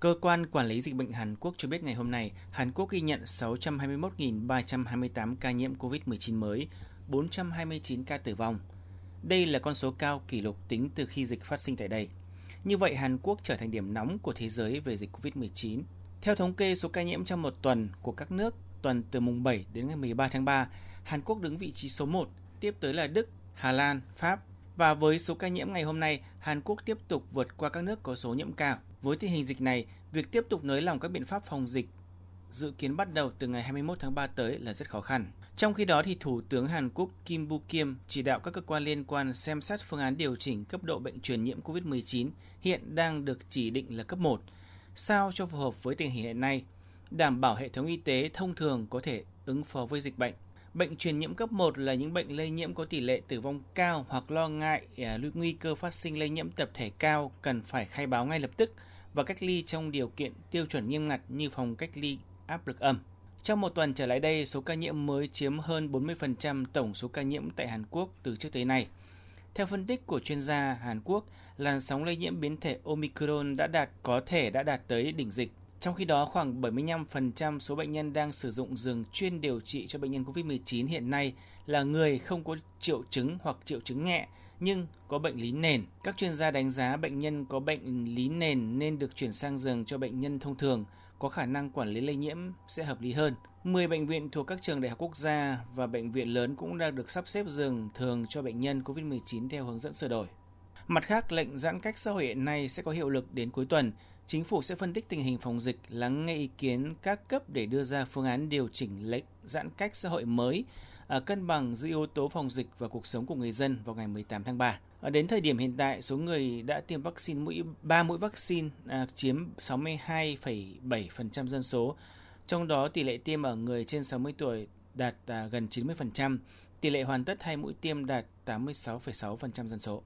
Cơ quan Quản lý Dịch bệnh Hàn Quốc cho biết ngày hôm nay, Hàn Quốc ghi nhận 621.328 ca nhiễm COVID-19 mới, 429 ca tử vong. Đây là con số cao kỷ lục tính từ khi dịch phát sinh tại đây. Như vậy, Hàn Quốc trở thành điểm nóng của thế giới về dịch COVID-19. Theo thống kê số ca nhiễm trong một tuần của các nước, tuần từ mùng 7 đến ngày 13 tháng 3, Hàn Quốc đứng vị trí số 1, tiếp tới là Đức, Hà Lan, Pháp. Và với số ca nhiễm ngày hôm nay, Hàn Quốc tiếp tục vượt qua các nước có số nhiễm cao. Với tình hình dịch này, việc tiếp tục nới lỏng các biện pháp phòng dịch dự kiến bắt đầu từ ngày 21 tháng 3 tới là rất khó khăn. Trong khi đó, thì Thủ tướng Hàn Quốc Kim Bu Kim chỉ đạo các cơ quan liên quan xem xét phương án điều chỉnh cấp độ bệnh truyền nhiễm COVID-19 hiện đang được chỉ định là cấp 1, sao cho phù hợp với tình hình hiện nay, đảm bảo hệ thống y tế thông thường có thể ứng phó với dịch bệnh. Bệnh truyền nhiễm cấp 1 là những bệnh lây nhiễm có tỷ lệ tử vong cao hoặc lo ngại à, nguy cơ phát sinh lây nhiễm tập thể cao cần phải khai báo ngay lập tức và cách ly trong điều kiện tiêu chuẩn nghiêm ngặt như phòng cách ly áp lực âm. Trong một tuần trở lại đây, số ca nhiễm mới chiếm hơn 40% tổng số ca nhiễm tại Hàn Quốc từ trước tới nay. Theo phân tích của chuyên gia Hàn Quốc, làn sóng lây nhiễm biến thể Omicron đã đạt có thể đã đạt tới đỉnh dịch. Trong khi đó, khoảng 75% số bệnh nhân đang sử dụng giường chuyên điều trị cho bệnh nhân COVID-19 hiện nay là người không có triệu chứng hoặc triệu chứng nhẹ nhưng có bệnh lý nền. Các chuyên gia đánh giá bệnh nhân có bệnh lý nền nên được chuyển sang giường cho bệnh nhân thông thường có khả năng quản lý lây nhiễm sẽ hợp lý hơn. 10 bệnh viện thuộc các trường đại học quốc gia và bệnh viện lớn cũng đang được sắp xếp giường thường cho bệnh nhân COVID-19 theo hướng dẫn sửa đổi. Mặt khác, lệnh giãn cách xã hội hiện nay sẽ có hiệu lực đến cuối tuần. Chính phủ sẽ phân tích tình hình phòng dịch, lắng nghe ý kiến các cấp để đưa ra phương án điều chỉnh lệnh giãn cách xã hội mới, à, cân bằng giữa yếu tố phòng dịch và cuộc sống của người dân vào ngày 18 tháng 3. À, đến thời điểm hiện tại, số người đã tiêm vaccine mũi 3 mũi vaccine à, chiếm 62,7% dân số, trong đó tỷ lệ tiêm ở người trên 60 tuổi đạt à, gần 90%, tỷ lệ hoàn tất hai mũi tiêm đạt 86,6% dân số.